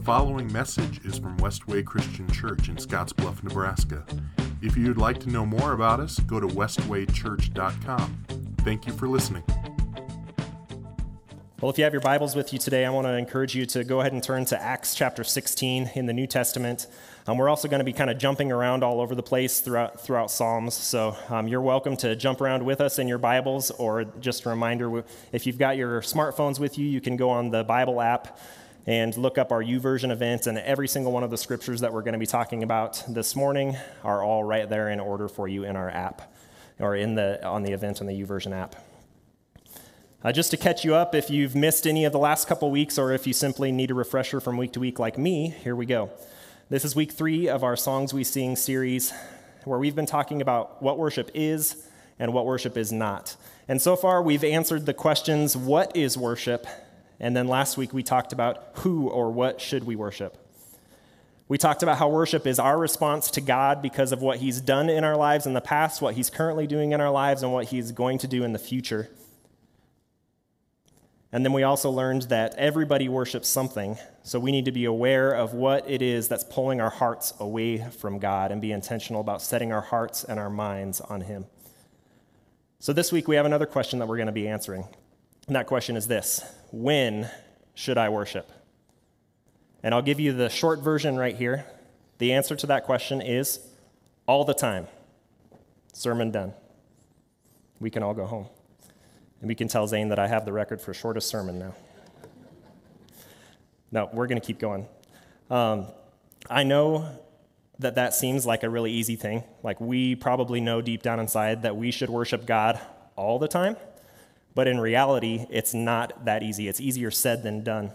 The following message is from Westway Christian Church in Scottsbluff, Nebraska. If you'd like to know more about us, go to westwaychurch.com. Thank you for listening. Well, if you have your Bibles with you today, I want to encourage you to go ahead and turn to Acts chapter 16 in the New Testament. Um, we're also going to be kind of jumping around all over the place throughout, throughout Psalms. So um, you're welcome to jump around with us in your Bibles, or just a reminder if you've got your smartphones with you, you can go on the Bible app and look up our YouVersion event. And every single one of the scriptures that we're going to be talking about this morning are all right there in order for you in our app or in the, on the event on the YouVersion app. Uh, just to catch you up, if you've missed any of the last couple weeks or if you simply need a refresher from week to week like me, here we go. This is week three of our Songs We Sing series, where we've been talking about what worship is and what worship is not. And so far, we've answered the questions what is worship? And then last week, we talked about who or what should we worship. We talked about how worship is our response to God because of what He's done in our lives in the past, what He's currently doing in our lives, and what He's going to do in the future. And then we also learned that everybody worships something, so we need to be aware of what it is that's pulling our hearts away from God and be intentional about setting our hearts and our minds on Him. So this week we have another question that we're going to be answering. And that question is this When should I worship? And I'll give you the short version right here. The answer to that question is all the time. Sermon done. We can all go home. And we can tell Zane that I have the record for shortest sermon now. No, we're going to keep going. Um, I know that that seems like a really easy thing. Like we probably know deep down inside that we should worship God all the time. But in reality, it's not that easy. It's easier said than done.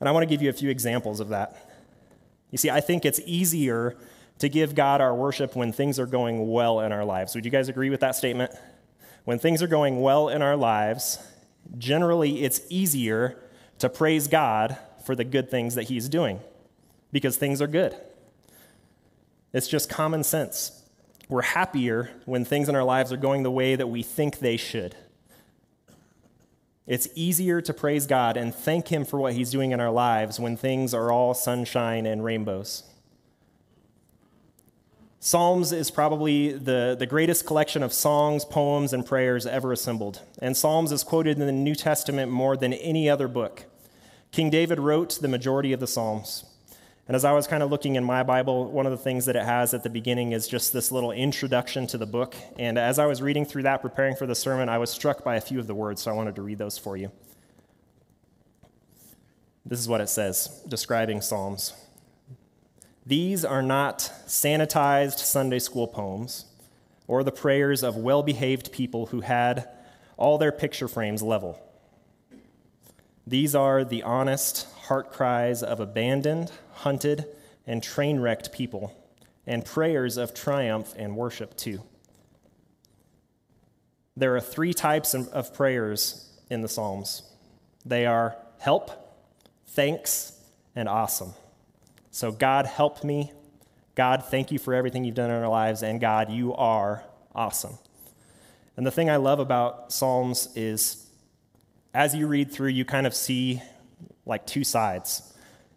And I want to give you a few examples of that. You see, I think it's easier to give God our worship when things are going well in our lives. Would you guys agree with that statement? when things are going well in our lives, generally it's easier to praise God for the good things that He's doing because things are good. It's just common sense. We're happier when things in our lives are going the way that we think they should. It's easier to praise God and thank Him for what He's doing in our lives when things are all sunshine and rainbows. Psalms is probably the, the greatest collection of songs, poems, and prayers ever assembled. And Psalms is quoted in the New Testament more than any other book. King David wrote the majority of the Psalms. And as I was kind of looking in my Bible, one of the things that it has at the beginning is just this little introduction to the book. And as I was reading through that, preparing for the sermon, I was struck by a few of the words, so I wanted to read those for you. This is what it says, describing Psalms. These are not sanitized Sunday school poems or the prayers of well behaved people who had all their picture frames level. These are the honest heart cries of abandoned, hunted, and train wrecked people, and prayers of triumph and worship, too. There are three types of prayers in the Psalms they are help, thanks, and awesome. So, God, help me. God, thank you for everything you've done in our lives. And God, you are awesome. And the thing I love about Psalms is as you read through, you kind of see like two sides.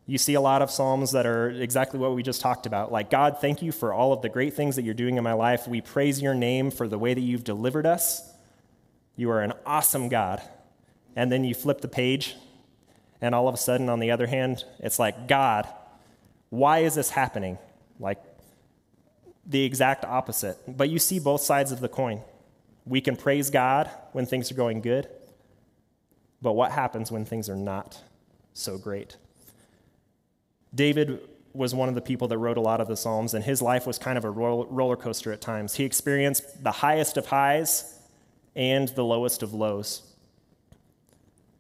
You see a lot of Psalms that are exactly what we just talked about. Like, God, thank you for all of the great things that you're doing in my life. We praise your name for the way that you've delivered us. You are an awesome God. And then you flip the page, and all of a sudden, on the other hand, it's like, God, why is this happening? Like the exact opposite. But you see both sides of the coin. We can praise God when things are going good, but what happens when things are not so great? David was one of the people that wrote a lot of the Psalms, and his life was kind of a roller coaster at times. He experienced the highest of highs and the lowest of lows.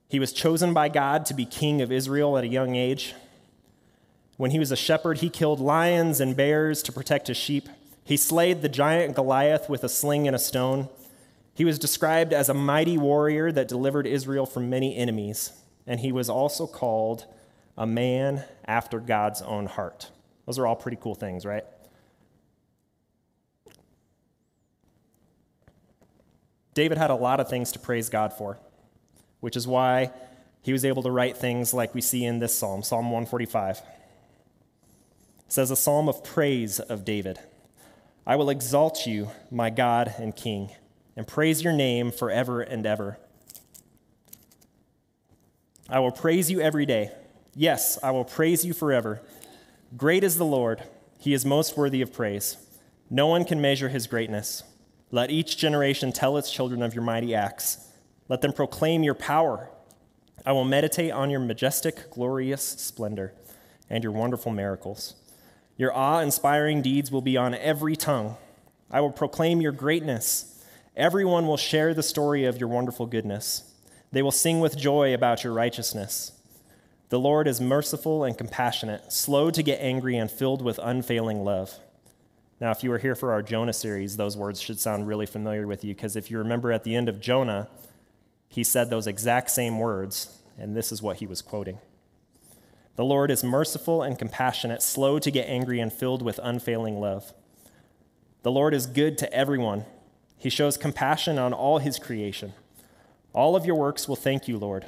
He was chosen by God to be king of Israel at a young age, when he was a shepherd, he killed lions and bears to protect his sheep. He slayed the giant Goliath with a sling and a stone. He was described as a mighty warrior that delivered Israel from many enemies. And he was also called a man after God's own heart. Those are all pretty cool things, right? David had a lot of things to praise God for, which is why he was able to write things like we see in this psalm, Psalm 145. It says, A psalm of praise of David. I will exalt you, my God and King, and praise your name forever and ever. I will praise you every day. Yes, I will praise you forever. Great is the Lord, he is most worthy of praise. No one can measure his greatness. Let each generation tell its children of your mighty acts. Let them proclaim your power. I will meditate on your majestic, glorious splendor and your wonderful miracles. Your awe inspiring deeds will be on every tongue. I will proclaim your greatness. Everyone will share the story of your wonderful goodness. They will sing with joy about your righteousness. The Lord is merciful and compassionate, slow to get angry, and filled with unfailing love. Now, if you were here for our Jonah series, those words should sound really familiar with you because if you remember at the end of Jonah, he said those exact same words, and this is what he was quoting. The Lord is merciful and compassionate, slow to get angry, and filled with unfailing love. The Lord is good to everyone. He shows compassion on all his creation. All of your works will thank you, Lord,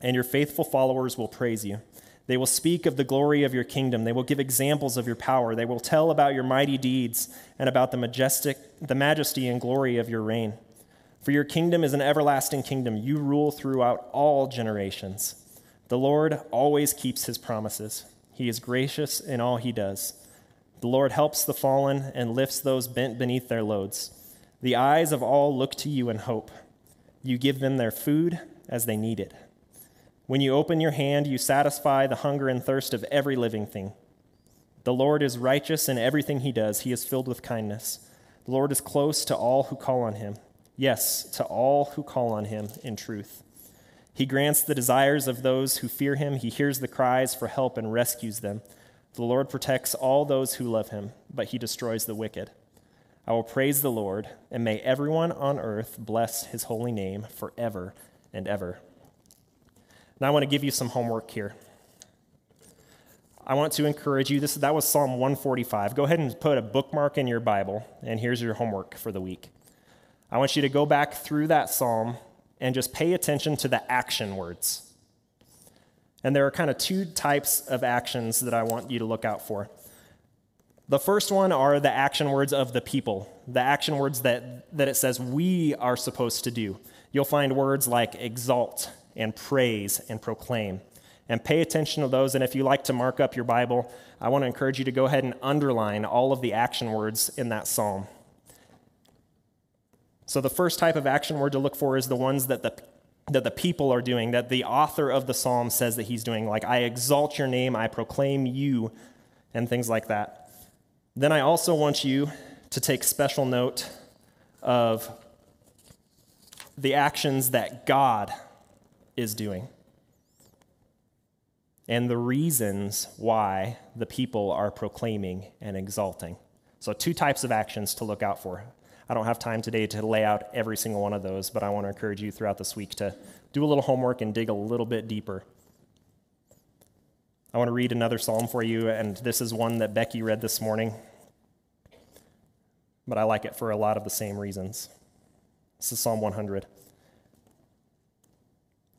and your faithful followers will praise you. They will speak of the glory of your kingdom. They will give examples of your power. They will tell about your mighty deeds and about the majestic the majesty and glory of your reign. For your kingdom is an everlasting kingdom. You rule throughout all generations. The Lord always keeps his promises. He is gracious in all he does. The Lord helps the fallen and lifts those bent beneath their loads. The eyes of all look to you in hope. You give them their food as they need it. When you open your hand, you satisfy the hunger and thirst of every living thing. The Lord is righteous in everything he does, he is filled with kindness. The Lord is close to all who call on him. Yes, to all who call on him in truth. He grants the desires of those who fear him. He hears the cries for help and rescues them. The Lord protects all those who love him, but he destroys the wicked. I will praise the Lord, and may everyone on earth bless his holy name forever and ever. Now, I want to give you some homework here. I want to encourage you. This, that was Psalm 145. Go ahead and put a bookmark in your Bible, and here's your homework for the week. I want you to go back through that psalm and just pay attention to the action words. And there are kind of two types of actions that I want you to look out for. The first one are the action words of the people, the action words that, that it says we are supposed to do. You'll find words like exalt and praise and proclaim. And pay attention to those. And if you like to mark up your Bible, I want to encourage you to go ahead and underline all of the action words in that psalm. So, the first type of action word to look for is the ones that the, that the people are doing, that the author of the psalm says that he's doing, like, I exalt your name, I proclaim you, and things like that. Then I also want you to take special note of the actions that God is doing and the reasons why the people are proclaiming and exalting. So, two types of actions to look out for. I don't have time today to lay out every single one of those, but I want to encourage you throughout this week to do a little homework and dig a little bit deeper. I want to read another psalm for you, and this is one that Becky read this morning, but I like it for a lot of the same reasons. This is Psalm 100.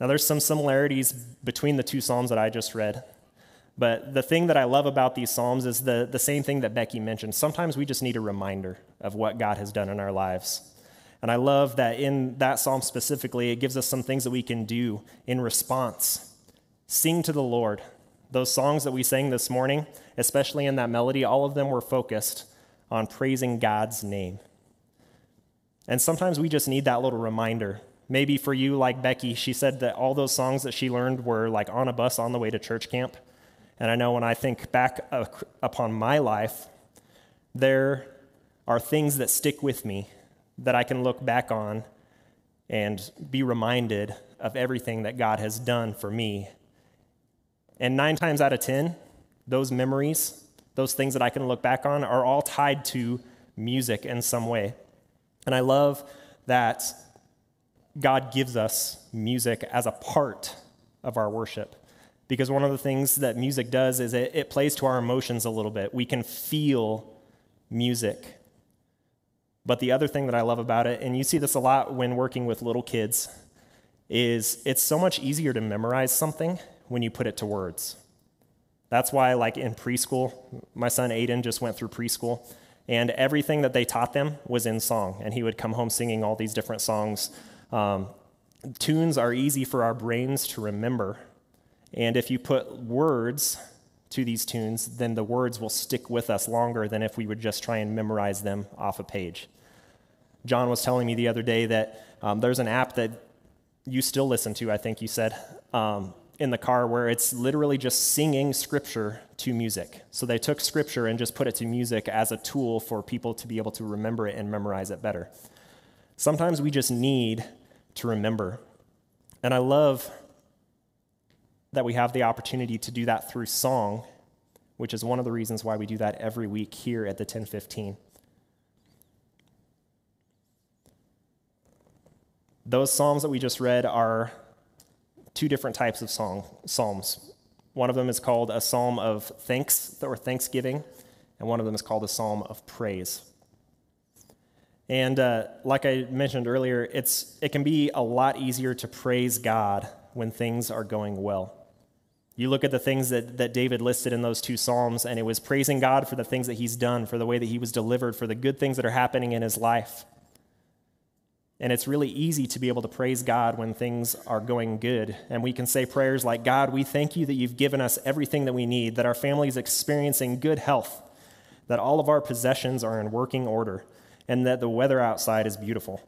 Now, there's some similarities between the two Psalms that I just read. But the thing that I love about these Psalms is the, the same thing that Becky mentioned. Sometimes we just need a reminder of what God has done in our lives. And I love that in that Psalm specifically, it gives us some things that we can do in response. Sing to the Lord. Those songs that we sang this morning, especially in that melody, all of them were focused on praising God's name. And sometimes we just need that little reminder. Maybe for you, like Becky, she said that all those songs that she learned were like on a bus on the way to church camp. And I know when I think back upon my life, there are things that stick with me that I can look back on and be reminded of everything that God has done for me. And nine times out of 10, those memories, those things that I can look back on, are all tied to music in some way. And I love that God gives us music as a part of our worship. Because one of the things that music does is it, it plays to our emotions a little bit. We can feel music. But the other thing that I love about it, and you see this a lot when working with little kids, is it's so much easier to memorize something when you put it to words. That's why, like in preschool, my son Aiden just went through preschool, and everything that they taught them was in song, and he would come home singing all these different songs. Um, tunes are easy for our brains to remember, and if you put words to these tunes, then the words will stick with us longer than if we would just try and memorize them off a page. John was telling me the other day that um, there's an app that you still listen to, I think you said, um, in the car where it's literally just singing scripture to music. So they took scripture and just put it to music as a tool for people to be able to remember it and memorize it better. Sometimes we just need to remember. And I love that we have the opportunity to do that through song, which is one of the reasons why we do that every week here at the 1015. Those psalms that we just read are two different types of song, psalms. One of them is called a psalm of thanks or thanksgiving, and one of them is called a psalm of praise. And uh, like I mentioned earlier, it's, it can be a lot easier to praise God when things are going well. You look at the things that, that David listed in those two Psalms, and it was praising God for the things that he's done, for the way that he was delivered, for the good things that are happening in his life. And it's really easy to be able to praise God when things are going good. And we can say prayers like, God, we thank you that you've given us everything that we need, that our family is experiencing good health, that all of our possessions are in working order, and that the weather outside is beautiful.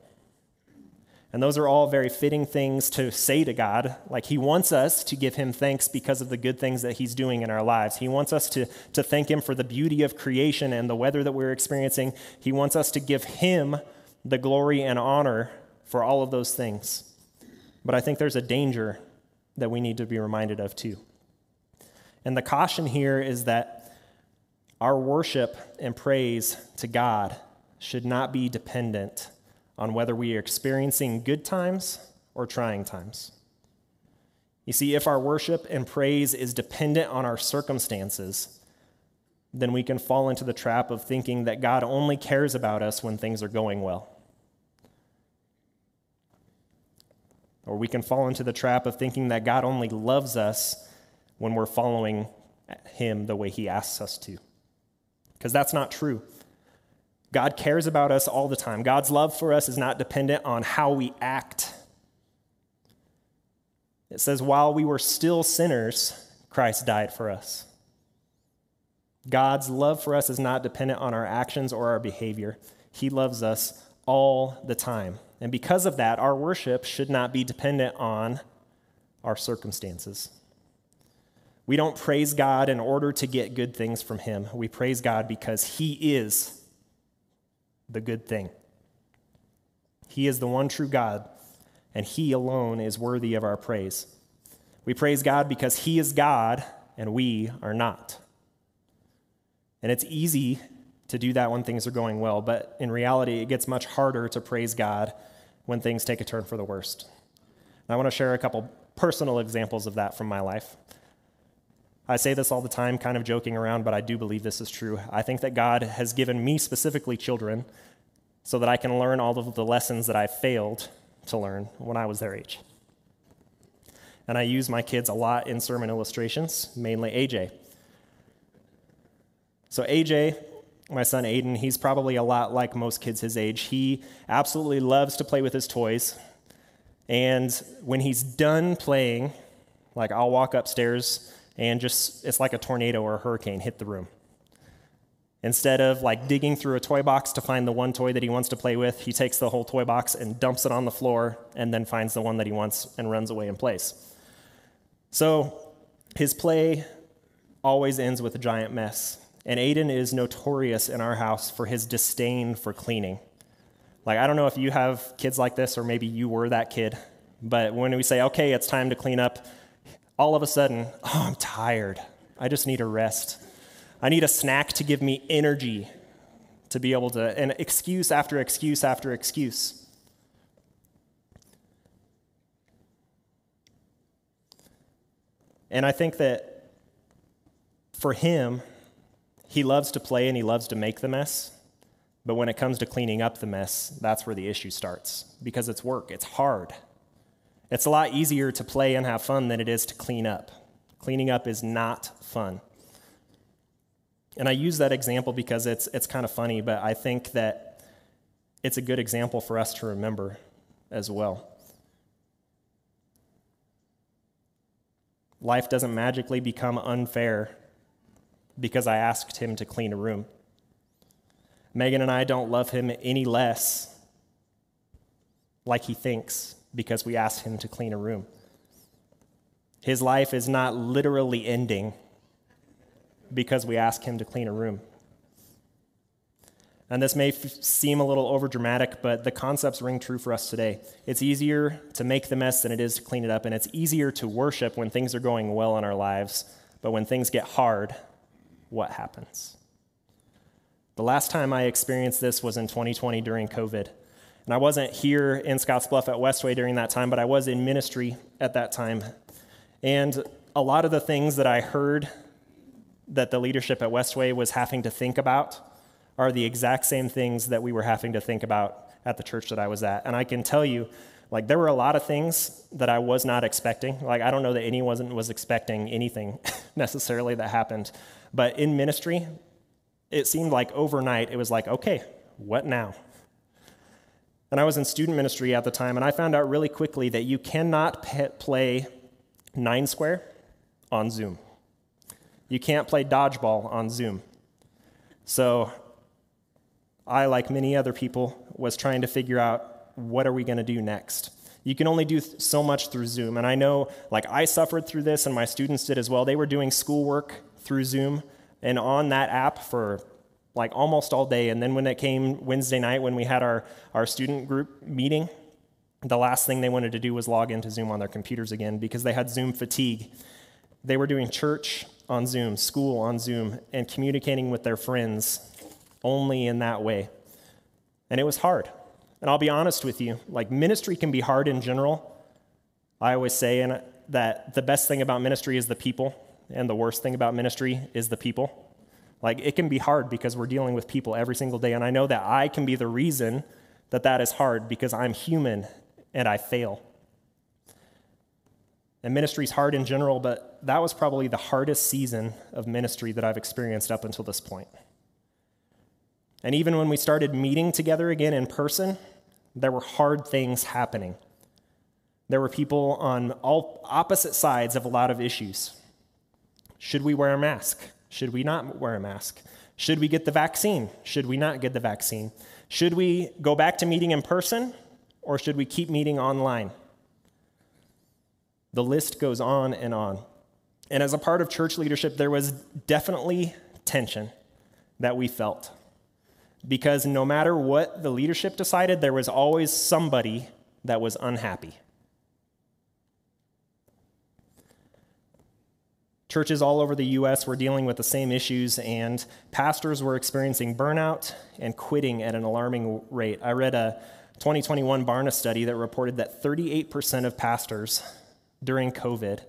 And those are all very fitting things to say to God. Like, He wants us to give Him thanks because of the good things that He's doing in our lives. He wants us to, to thank Him for the beauty of creation and the weather that we're experiencing. He wants us to give Him the glory and honor for all of those things. But I think there's a danger that we need to be reminded of too. And the caution here is that our worship and praise to God should not be dependent on whether we are experiencing good times or trying times. You see, if our worship and praise is dependent on our circumstances, then we can fall into the trap of thinking that God only cares about us when things are going well. Or we can fall into the trap of thinking that God only loves us when we're following Him the way He asks us to. Because that's not true. God cares about us all the time. God's love for us is not dependent on how we act. It says, while we were still sinners, Christ died for us. God's love for us is not dependent on our actions or our behavior. He loves us all the time. And because of that, our worship should not be dependent on our circumstances. We don't praise God in order to get good things from Him. We praise God because He is the good thing. He is the one true God, and He alone is worthy of our praise. We praise God because He is God and we are not. And it's easy to do that when things are going well, but in reality, it gets much harder to praise God when things take a turn for the worst. And I want to share a couple personal examples of that from my life. I say this all the time, kind of joking around, but I do believe this is true. I think that God has given me specifically children so that I can learn all of the lessons that I failed to learn when I was their age. And I use my kids a lot in sermon illustrations, mainly AJ. So, AJ, my son Aiden, he's probably a lot like most kids his age. He absolutely loves to play with his toys. And when he's done playing, like I'll walk upstairs and just, it's like a tornado or a hurricane hit the room. Instead of like digging through a toy box to find the one toy that he wants to play with, he takes the whole toy box and dumps it on the floor and then finds the one that he wants and runs away and plays. So his play always ends with a giant mess. And Aiden is notorious in our house for his disdain for cleaning. Like, I don't know if you have kids like this, or maybe you were that kid, But when we say, okay, it's time to clean up, all of a sudden, oh, I'm tired. I just need a rest. I need a snack to give me energy to be able to, and excuse after excuse after excuse. And I think that for him, he loves to play and he loves to make the mess. But when it comes to cleaning up the mess, that's where the issue starts because it's work, it's hard. It's a lot easier to play and have fun than it is to clean up. Cleaning up is not fun. And I use that example because it's, it's kind of funny, but I think that it's a good example for us to remember as well. Life doesn't magically become unfair because I asked him to clean a room. Megan and I don't love him any less like he thinks because we asked him to clean a room. His life is not literally ending because we ask him to clean a room. And this may f- seem a little overdramatic, but the concepts ring true for us today. It's easier to make the mess than it is to clean it up, and it's easier to worship when things are going well in our lives. But when things get hard, what happens? The last time I experienced this was in 2020 during COVID. And I wasn't here in Scottsbluff at Westway during that time, but I was in ministry at that time. And a lot of the things that I heard that the leadership at Westway was having to think about are the exact same things that we were having to think about at the church that I was at. And I can tell you, like, there were a lot of things that I was not expecting. Like, I don't know that anyone was expecting anything necessarily that happened. But in ministry, it seemed like overnight, it was like, okay, what now? And I was in student ministry at the time, and I found out really quickly that you cannot play nine square on Zoom. You can't play dodgeball on Zoom. So I, like many other people, was trying to figure out what are we going to do next. You can only do so much through Zoom. And I know, like, I suffered through this, and my students did as well. They were doing schoolwork through Zoom and on that app for like almost all day. And then when it came Wednesday night, when we had our, our student group meeting, the last thing they wanted to do was log into Zoom on their computers again because they had Zoom fatigue. They were doing church on Zoom, school on Zoom, and communicating with their friends only in that way. And it was hard. And I'll be honest with you, like ministry can be hard in general. I always say and that the best thing about ministry is the people, and the worst thing about ministry is the people. Like it can be hard because we're dealing with people every single day, and I know that I can be the reason that that is hard because I'm human and I fail. And ministry is hard in general, but that was probably the hardest season of ministry that I've experienced up until this point. And even when we started meeting together again in person, there were hard things happening. There were people on all opposite sides of a lot of issues. Should we wear a mask? Should we not wear a mask? Should we get the vaccine? Should we not get the vaccine? Should we go back to meeting in person or should we keep meeting online? The list goes on and on. And as a part of church leadership, there was definitely tension that we felt. Because no matter what the leadership decided, there was always somebody that was unhappy. Churches all over the U.S. were dealing with the same issues, and pastors were experiencing burnout and quitting at an alarming rate. I read a 2021 Barna study that reported that 38% of pastors during COVID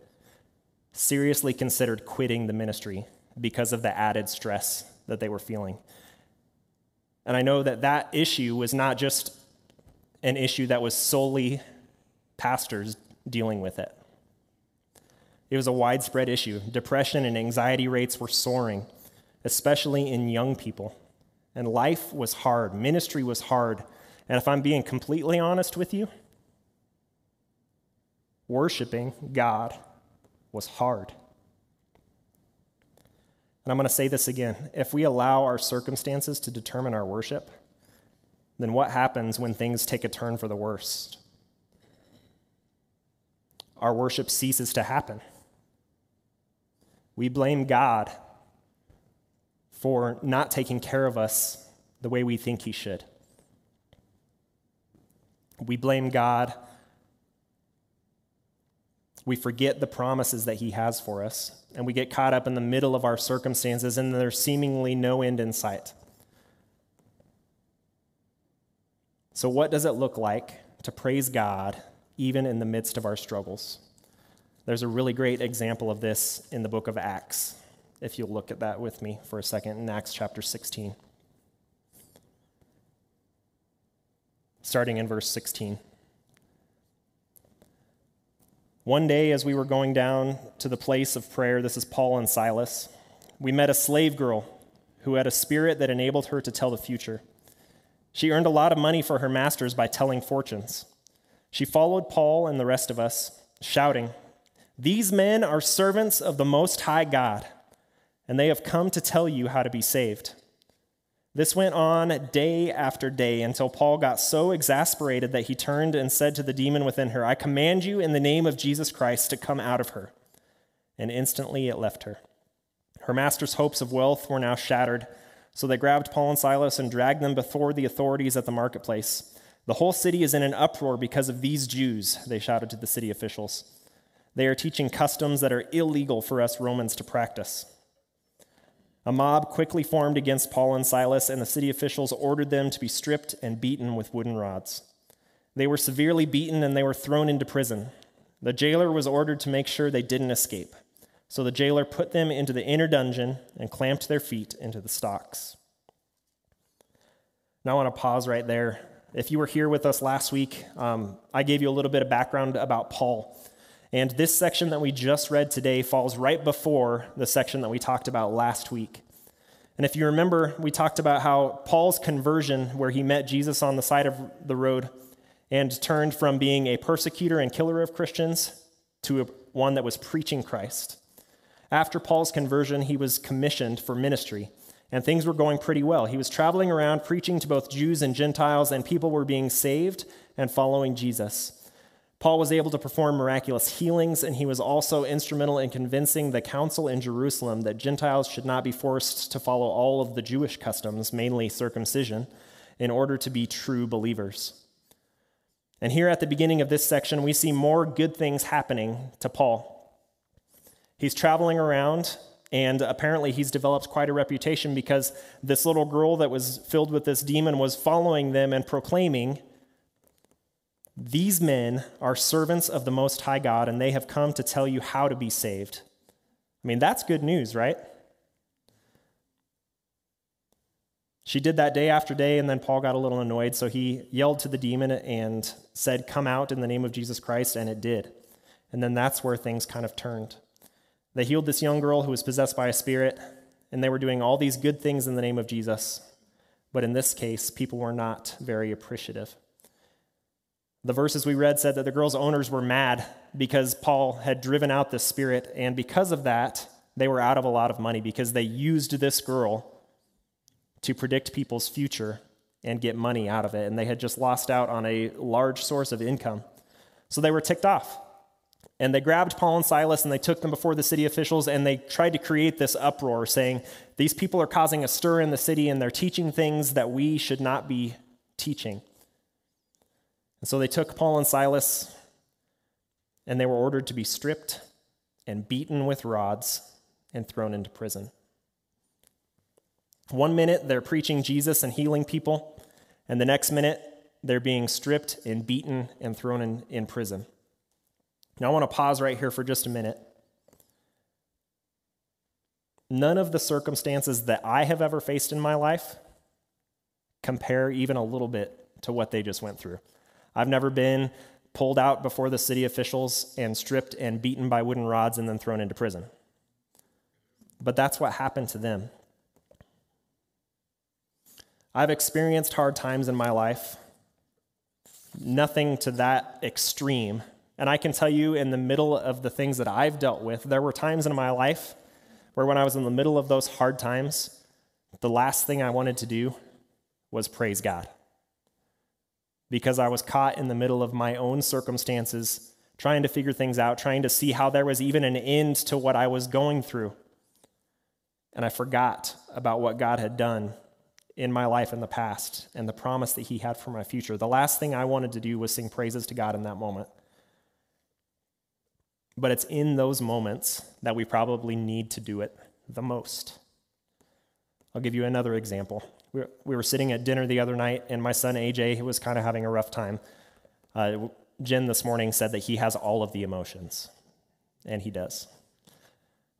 seriously considered quitting the ministry because of the added stress that they were feeling. And I know that that issue was not just an issue that was solely pastors dealing with it. It was a widespread issue. Depression and anxiety rates were soaring, especially in young people. And life was hard, ministry was hard. And if I'm being completely honest with you, worshiping God was hard. And I'm going to say this again. If we allow our circumstances to determine our worship, then what happens when things take a turn for the worst? Our worship ceases to happen. We blame God for not taking care of us the way we think He should. We blame God We forget the promises that He has for us, and we get caught up in the middle of our circumstances, and there's seemingly no end in sight. So, what does it look like to praise God even in the midst of our struggles? There's a really great example of this in the book of Acts, if you'll look at that with me for a second in Acts chapter 16. Starting in verse 16. One day, as we were going down to the place of prayer, this is Paul and Silas, we met a slave girl who had a spirit that enabled her to tell the future. She earned a lot of money for her masters by telling fortunes. She followed Paul and the rest of us, shouting, These men are servants of the Most High God, and they have come to tell you how to be saved. This went on day after day until Paul got so exasperated that he turned and said to the demon within her, I command you in the name of Jesus Christ to come out of her. And instantly it left her. Her master's hopes of wealth were now shattered so they grabbed Paul and Silas and dragged them before the authorities at the marketplace. The whole city is in an uproar because of these Jews, they shouted to the city officials. They are teaching customs that are illegal for us Romans to practice. A mob quickly formed against Paul and Silas, and the city officials ordered them to be stripped and beaten with wooden rods. They were severely beaten and they were thrown into prison. The jailer was ordered to make sure they didn't escape. So the jailer put them into the inner dungeon and clamped their feet into the stocks. Now I want to pause right there. If you were here with us last week, um, I gave you a little bit of background about Paul. And this section that we just read today falls right before the section that we talked about last week. And if you remember, we talked about how Paul's conversion, where he met Jesus on the side of the road and turned from being a persecutor and killer of Christians to one that was preaching Christ. After Paul's conversion, he was commissioned for ministry, and things were going pretty well. He was traveling around preaching to both Jews and Gentiles, and people were being saved and following Jesus. Paul was able to perform miraculous healings, and he was also instrumental in convincing the council in Jerusalem that Gentiles should not be forced to follow all of the Jewish customs, mainly circumcision, in order to be true believers. And here at the beginning of this section, we see more good things happening to Paul. He's traveling around, and apparently he's developed quite a reputation because this little girl that was filled with this demon was following them and proclaiming, These men are servants of the Most High God, and they have come to tell you how to be saved. I mean, that's good news, right? She did that day after day, and then Paul got a little annoyed, so he yelled to the demon and said, Come out in the name of Jesus Christ, and it did. And then that's where things kind of turned. They healed this young girl who was possessed by a spirit, and they were doing all these good things in the name of Jesus. But in this case, people were not very appreciative. The verses we read said that the girl's owners were mad because Paul had driven out this spirit, and because of that, they were out of a lot of money because they used this girl to predict people's future and get money out of it, and they had just lost out on a large source of income. So they were ticked off. And they grabbed Paul and Silas and they took them before the city officials and they tried to create this uproar, saying, These people are causing a stir in the city and they're teaching things that we should not be teaching. And so they took Paul and Silas and they were ordered to be stripped and beaten with rods and thrown into prison. One minute they're preaching Jesus and healing people, and the next minute they're being stripped and beaten and thrown in, in prison. Now, I want to pause right here for just a minute. None of the circumstances that I have ever faced in my life compare even a little bit to what they just went through. I've never been pulled out before the city officials and stripped and beaten by wooden rods and then thrown into prison. But that's what happened to them. I've experienced hard times in my life, nothing to that extreme, and I can tell you, in the middle of the things that I've dealt with, there were times in my life where, when I was in the middle of those hard times, the last thing I wanted to do was praise God. Because I was caught in the middle of my own circumstances, trying to figure things out, trying to see how there was even an end to what I was going through. And I forgot about what God had done in my life in the past and the promise that He had for my future. The last thing I wanted to do was sing praises to God in that moment. But it's in those moments that we probably need to do it the most. I'll give you another example. We were sitting at dinner the other night, and my son AJ was kind of having a rough time. Uh, Jen this morning said that he has all of the emotions, and he does.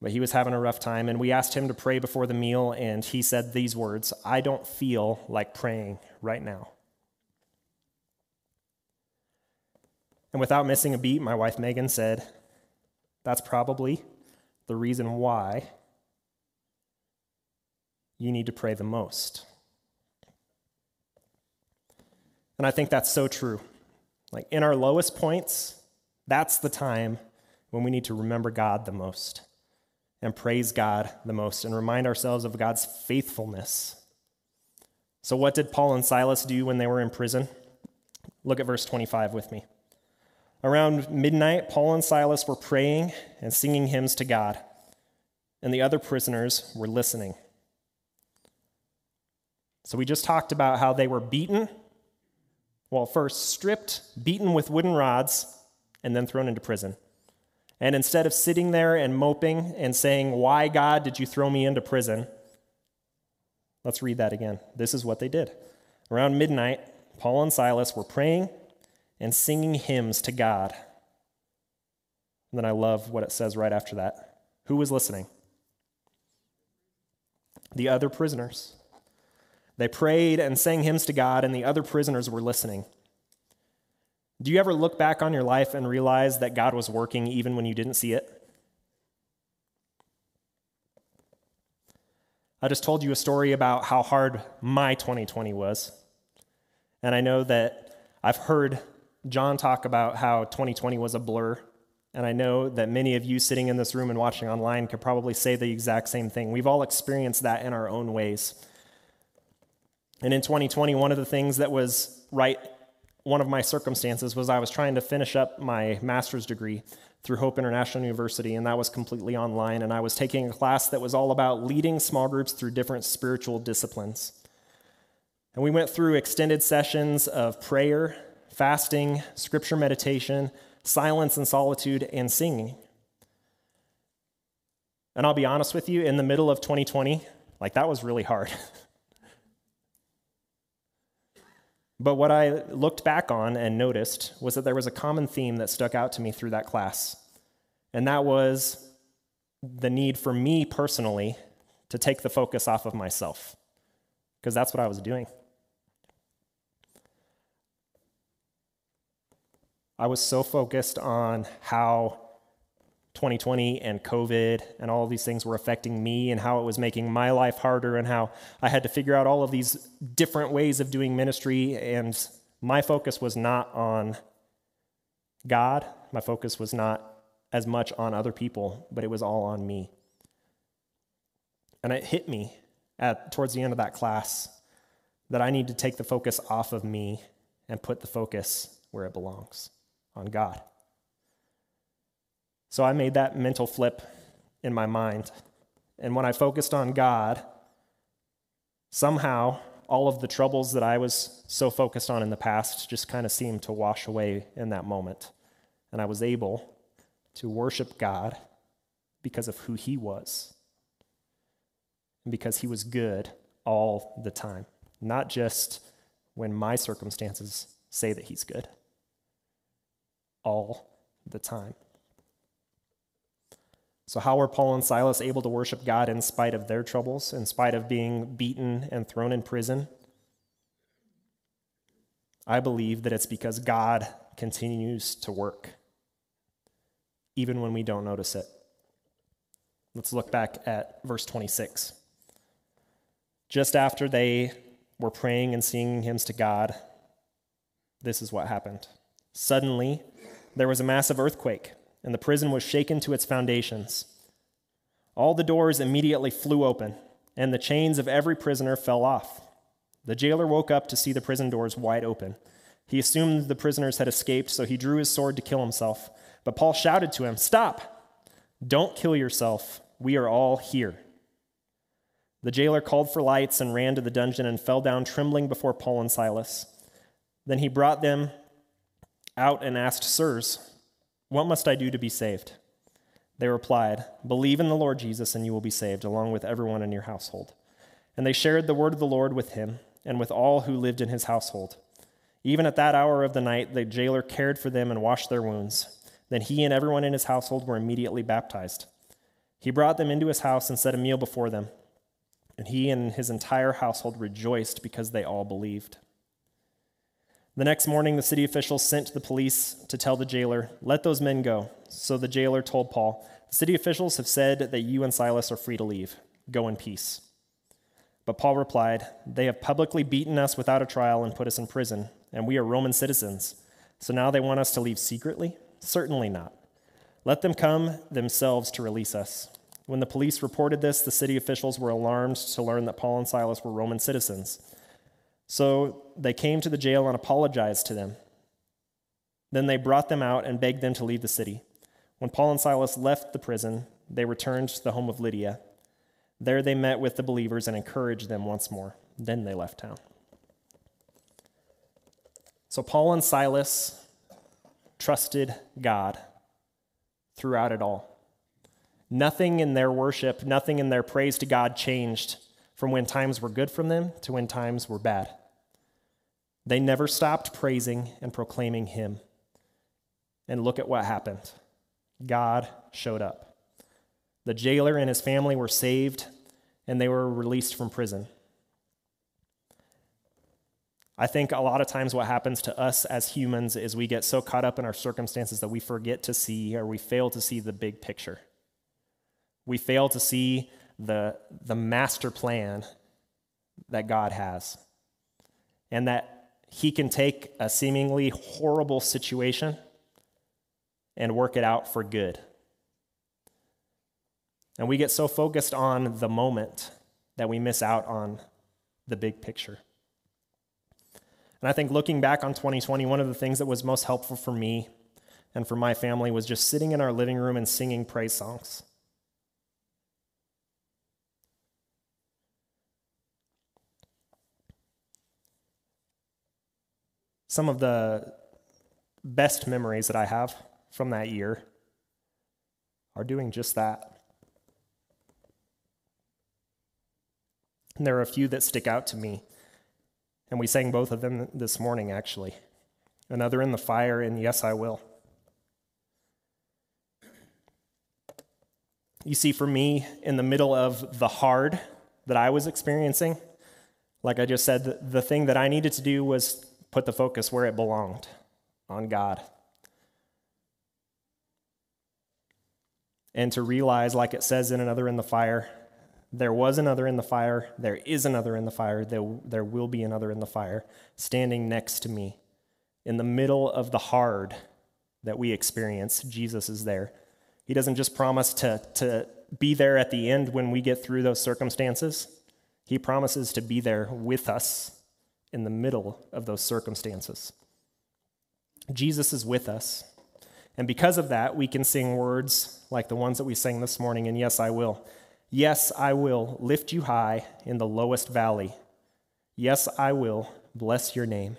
But he was having a rough time, and we asked him to pray before the meal, and he said these words I don't feel like praying right now. And without missing a beat, my wife Megan said, That's probably the reason why you need to pray the most. And I think that's so true. Like in our lowest points, that's the time when we need to remember God the most and praise God the most and remind ourselves of God's faithfulness. So, what did Paul and Silas do when they were in prison? Look at verse 25 with me. Around midnight, Paul and Silas were praying and singing hymns to God, and the other prisoners were listening. So, we just talked about how they were beaten. Well, first, stripped, beaten with wooden rods, and then thrown into prison. And instead of sitting there and moping and saying, Why, God, did you throw me into prison? Let's read that again. This is what they did. Around midnight, Paul and Silas were praying and singing hymns to God. And then I love what it says right after that. Who was listening? The other prisoners. They prayed and sang hymns to God, and the other prisoners were listening. Do you ever look back on your life and realize that God was working even when you didn't see it? I just told you a story about how hard my 2020 was. And I know that I've heard John talk about how 2020 was a blur. And I know that many of you sitting in this room and watching online could probably say the exact same thing. We've all experienced that in our own ways. And in 2020, one of the things that was right, one of my circumstances was I was trying to finish up my master's degree through Hope International University, and that was completely online. And I was taking a class that was all about leading small groups through different spiritual disciplines. And we went through extended sessions of prayer, fasting, scripture meditation, silence and solitude, and singing. And I'll be honest with you, in the middle of 2020, like that was really hard. But what I looked back on and noticed was that there was a common theme that stuck out to me through that class. And that was the need for me personally to take the focus off of myself, because that's what I was doing. I was so focused on how 2020 and COVID and all these things were affecting me and how it was making my life harder and how I had to figure out all of these different ways of doing ministry. And my focus was not on God, my focus was not as much on other people, but it was all on me. And it hit me at towards the end of that class that I need to take the focus off of me and put the focus where it belongs on God. So I made that mental flip in my mind. And when I focused on God, somehow all of the troubles that I was so focused on in the past just kind of seemed to wash away in that moment. And I was able to worship God because of who He was and because He was good all the time, not just when my circumstances say that He's good, all the time. So, how were Paul and Silas able to worship God in spite of their troubles, in spite of being beaten and thrown in prison? I believe that it's because God continues to work, even when we don't notice it. Let's look back at verse 26. Just after they were praying and singing hymns to God, this is what happened. Suddenly, there was a massive earthquake and the prison was shaken to its foundations. All the doors immediately flew open, and the chains of every prisoner fell off. The jailer woke up to see the prison doors wide open. He assumed the prisoners had escaped, so he drew his sword to kill himself. But Paul shouted to him, Stop! Don't kill yourself. We are all here. The jailer called for lights and ran to the dungeon and fell down trembling before Paul and Silas. Then he brought them out and asked, Sirs, what must I do to be saved? They replied, Believe in the Lord Jesus, and you will be saved, along with everyone in your household. And they shared the word of the Lord with him and with all who lived in his household. Even at that hour of the night, the jailer cared for them and washed their wounds. Then he and everyone in his household were immediately baptized. He brought them into his house and set a meal before them. And he and his entire household rejoiced because they all believed. The next morning, the city officials sent the police to tell the jailer, Let those men go. So the jailer told Paul, The city officials have said that you and Silas are free to leave. Go in peace. But Paul replied, They have publicly beaten us without a trial and put us in prison, and we are Roman citizens. So now they want us to leave secretly? Certainly not. Let them come themselves to release us. When the police reported this, the city officials were alarmed to learn that Paul and Silas were Roman citizens. So they came to the jail and apologized to them. Then they brought them out and begged them to leave the city. When Paul and Silas left the prison, they returned to the home of Lydia. There they met with the believers and encouraged them once more. Then they left town. So Paul and Silas trusted God throughout it all. Nothing in their worship, nothing in their praise to God changed from when times were good from them to when times were bad. They never stopped praising and proclaiming Him. And look at what happened God showed up. The jailer and his family were saved, and they were released from prison. I think a lot of times what happens to us as humans is we get so caught up in our circumstances that we forget to see or we fail to see the big picture. We fail to see the, the master plan that God has. And that he can take a seemingly horrible situation and work it out for good. And we get so focused on the moment that we miss out on the big picture. And I think looking back on 2020, one of the things that was most helpful for me and for my family was just sitting in our living room and singing praise songs. Some of the best memories that I have from that year are doing just that. And there are a few that stick out to me. And we sang both of them this morning, actually. Another in the fire, and Yes, I Will. You see, for me, in the middle of the hard that I was experiencing, like I just said, the thing that I needed to do was put the focus where it belonged on God. And to realize, like it says in another in the fire, there was another in the fire, there is another in the fire, there, there will be another in the fire standing next to me. In the middle of the hard that we experience, Jesus is there. He doesn't just promise to, to be there at the end when we get through those circumstances, He promises to be there with us in the middle of those circumstances. Jesus is with us. And because of that, we can sing words like the ones that we sang this morning, and yes, I will. Yes, I will lift you high in the lowest valley. Yes, I will bless your name.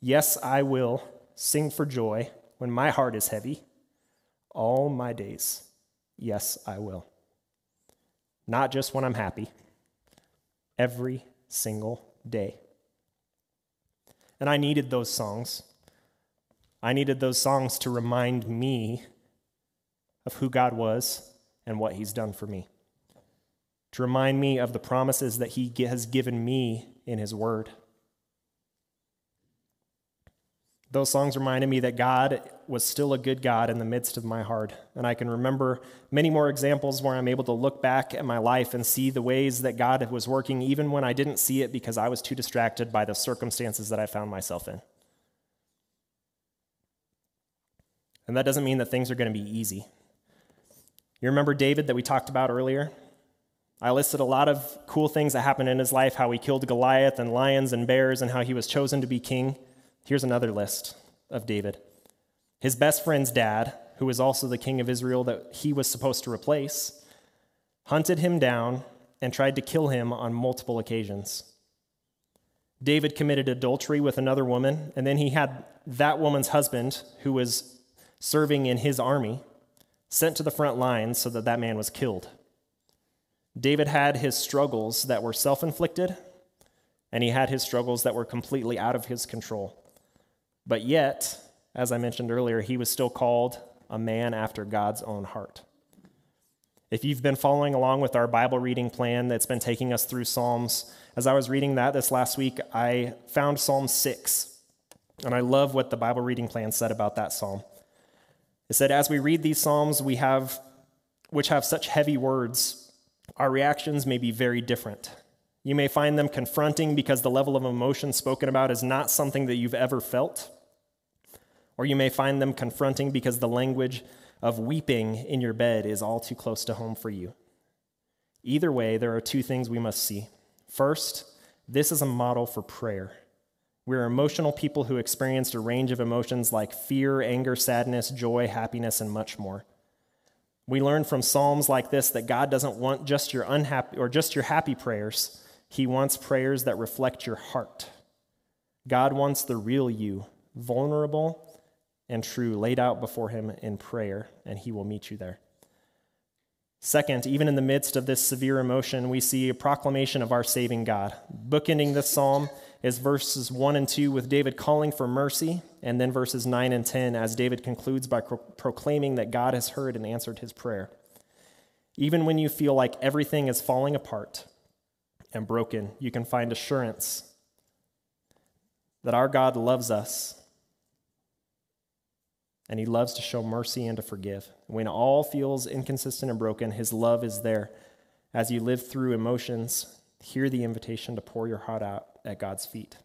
Yes, I will sing for joy when my heart is heavy. All my days, yes, I will. Not just when I'm happy, every single day. And I needed those songs. I needed those songs to remind me of who God was and what He's done for me, to remind me of the promises that He has given me in His Word. Those songs reminded me that God was still a good God in the midst of my heart. And I can remember many more examples where I'm able to look back at my life and see the ways that God was working, even when I didn't see it because I was too distracted by the circumstances that I found myself in. And that doesn't mean that things are going to be easy. You remember David that we talked about earlier? I listed a lot of cool things that happened in his life how he killed Goliath and lions and bears, and how he was chosen to be king. Here's another list of David. His best friend's dad, who was also the king of Israel that he was supposed to replace, hunted him down and tried to kill him on multiple occasions. David committed adultery with another woman, and then he had that woman's husband, who was serving in his army, sent to the front lines so that that man was killed. David had his struggles that were self inflicted, and he had his struggles that were completely out of his control. But yet, as I mentioned earlier, he was still called a man after God's own heart. If you've been following along with our Bible reading plan that's been taking us through Psalms, as I was reading that this last week, I found Psalm 6. And I love what the Bible reading plan said about that psalm. It said, As we read these Psalms, we have, which have such heavy words, our reactions may be very different. You may find them confronting because the level of emotion spoken about is not something that you've ever felt. Or you may find them confronting because the language of weeping in your bed is all too close to home for you. Either way, there are two things we must see. First, this is a model for prayer. We're emotional people who experienced a range of emotions like fear, anger, sadness, joy, happiness, and much more. We learn from Psalms like this that God doesn't want just your unhappy or just your happy prayers. He wants prayers that reflect your heart. God wants the real you, vulnerable and true, laid out before him in prayer, and he will meet you there. Second, even in the midst of this severe emotion, we see a proclamation of our saving God. Bookending this psalm is verses 1 and 2 with David calling for mercy, and then verses 9 and 10 as David concludes by pro- proclaiming that God has heard and answered his prayer. Even when you feel like everything is falling apart and broken, you can find assurance that our God loves us and he loves to show mercy and to forgive. When all feels inconsistent and broken, his love is there. As you live through emotions, hear the invitation to pour your heart out at God's feet.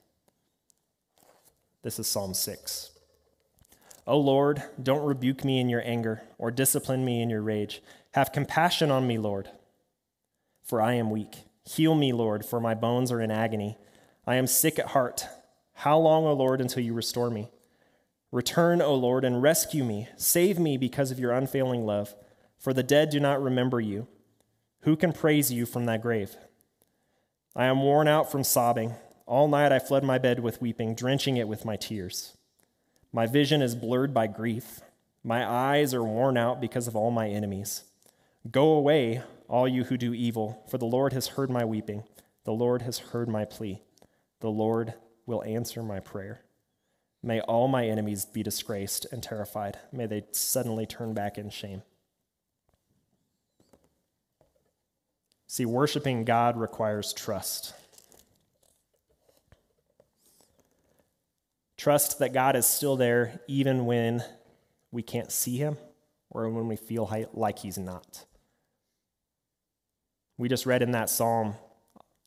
This is Psalm 6. O oh Lord, don't rebuke me in your anger or discipline me in your rage. Have compassion on me, Lord, for I am weak. Heal me, Lord, for my bones are in agony. I am sick at heart. How long, O Lord, until you restore me? Return, O Lord, and rescue me. Save me because of your unfailing love. For the dead do not remember you. Who can praise you from that grave? I am worn out from sobbing. All night I fled my bed with weeping, drenching it with my tears. My vision is blurred by grief. My eyes are worn out because of all my enemies. Go away, all you who do evil, for the Lord has heard my weeping. The Lord has heard my plea. The Lord will answer my prayer. May all my enemies be disgraced and terrified. May they suddenly turn back in shame. See, worshiping God requires trust. Trust that God is still there even when we can't see him or when we feel like he's not. We just read in that psalm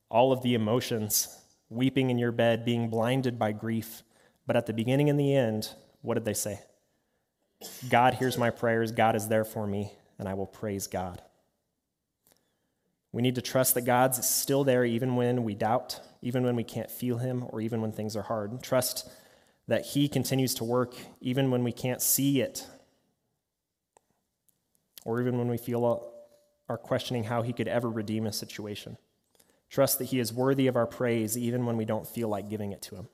all of the emotions weeping in your bed, being blinded by grief but at the beginning and the end, what did they say? God hears my prayers, God is there for me, and I will praise God. We need to trust that God's still there even when we doubt, even when we can't feel Him, or even when things are hard. Trust that He continues to work even when we can't see it, or even when we feel are questioning how He could ever redeem a situation. Trust that He is worthy of our praise even when we don't feel like giving it to Him.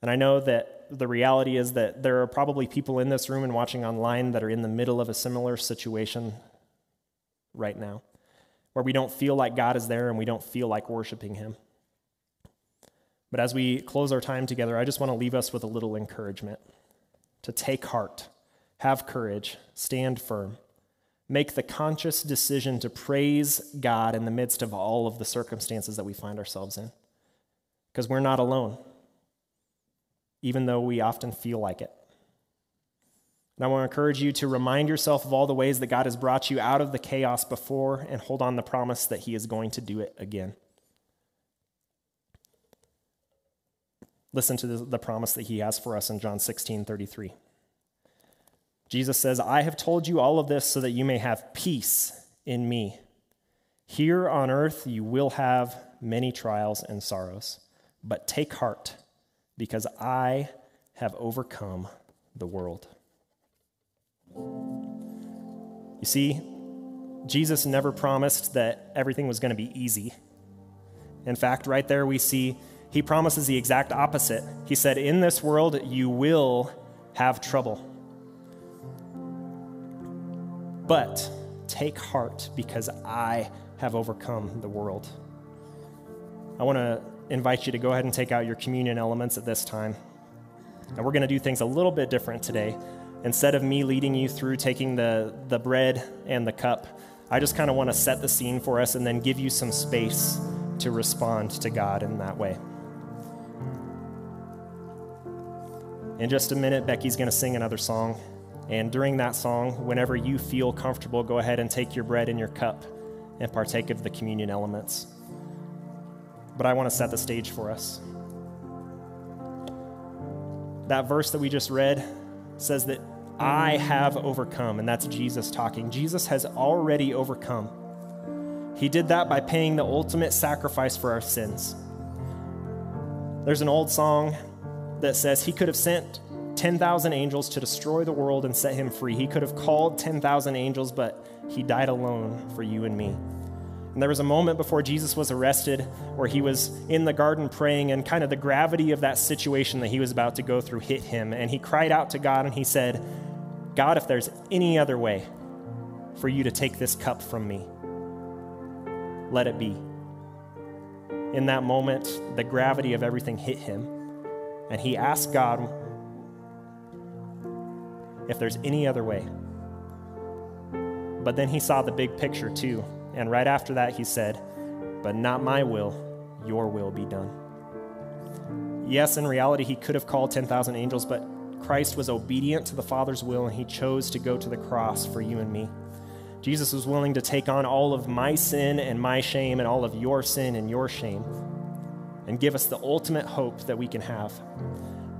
And I know that the reality is that there are probably people in this room and watching online that are in the middle of a similar situation right now, where we don't feel like God is there and we don't feel like worshiping Him. But as we close our time together, I just want to leave us with a little encouragement to take heart, have courage, stand firm, make the conscious decision to praise God in the midst of all of the circumstances that we find ourselves in. Because we're not alone even though we often feel like it. And I want to encourage you to remind yourself of all the ways that God has brought you out of the chaos before and hold on the promise that He is going to do it again. Listen to the, promise that He has for us in John 16 33. Jesus says, I have told you all of this so that you may have peace in me. Here on earth you will have many trials and sorrows, but take heart because I have overcome the world. You see, Jesus never promised that everything was going to be easy. In fact, right there we see he promises the exact opposite. He said, In this world, you will have trouble. But take heart because I have overcome the world. I want to invite you to go ahead and take out your communion elements at this time. And we're going to do things a little bit different today. Instead of me leading you through taking the, the bread and the cup, I just kind of want to set the scene for us and then give you some space to respond to God in that way. In just a minute, Becky's going to sing another song. And during that song, whenever you feel comfortable, go ahead and take your bread and your cup and partake of the communion elements. But I want to set the stage for us. That verse that we just read says that I have overcome, and that's Jesus talking. Jesus has already overcome. He did that by paying the ultimate sacrifice for our sins. There's an old song that says he could have sent 10,000 angels to destroy the world and set him free. He could have called 10,000 angels, but he died alone for you and me. And there was a moment before Jesus was arrested where he was in the garden praying, and kind of the gravity of that situation that he was about to go through hit him. And he cried out to God and he said, God, if there's any other way for you to take this cup from me, let it be. In that moment, the gravity of everything hit him, and he asked God if there's any other way. But then he saw the big picture too. And right after that, he said, But not my will, your will be done. Yes, in reality, he could have called 10,000 angels, but Christ was obedient to the Father's will and he chose to go to the cross for you and me. Jesus was willing to take on all of my sin and my shame and all of your sin and your shame and give us the ultimate hope that we can have.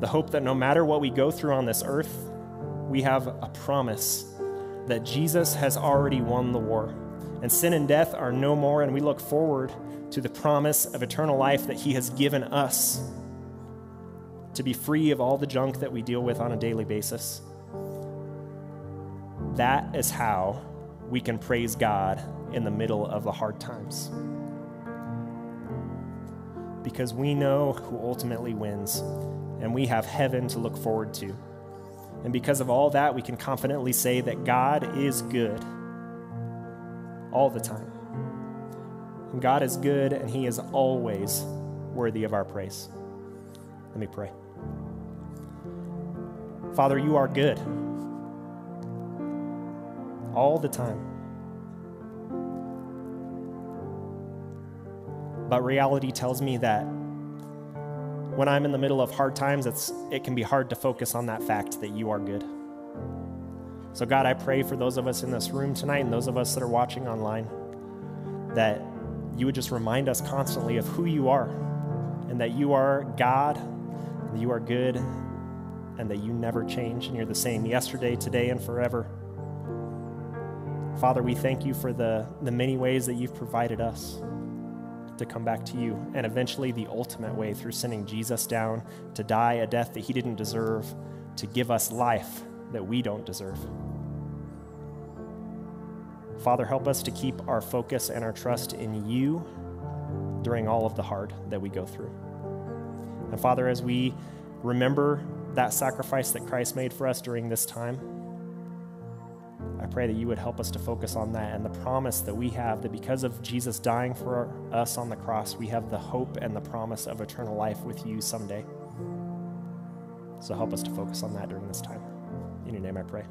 The hope that no matter what we go through on this earth, we have a promise that Jesus has already won the war and sin and death are no more, and we look forward to the promise of eternal life that He has given us to be free of all the junk that we deal with on a daily basis. That is how we can praise God in the middle of the hard times. Because we know who ultimately wins, and we have heaven to look forward to. And because of all that, we can confidently say that God is good all the time. And God is good, and He is always worthy of our praise. Let me pray. Father, you are good all the time. But reality tells me that when I'm in the middle of hard times, it's, it can be hard to focus on that fact that you are good. So, God, I pray for those of us in this room tonight and those of us that are watching online that you would just remind us constantly of who you are and that you are God, and you are good, and that you never change and you're the same yesterday, today, and forever. Father, we thank you for the, the many ways that you've provided us to come back to you, and eventually the ultimate way through sending Jesus down to die a death that he didn't deserve, to give us life that we don't deserve. Father, help us to keep our focus and our trust in you during all of the hard that we go through. And Father, as we remember that sacrifice that Christ made for us during this time, I pray that you would help us to focus on that and the promise that we have that because of Jesus dying for us on the cross, we have the hope and the promise of eternal life with you someday. So help us to focus on that during this time. In your name I pray.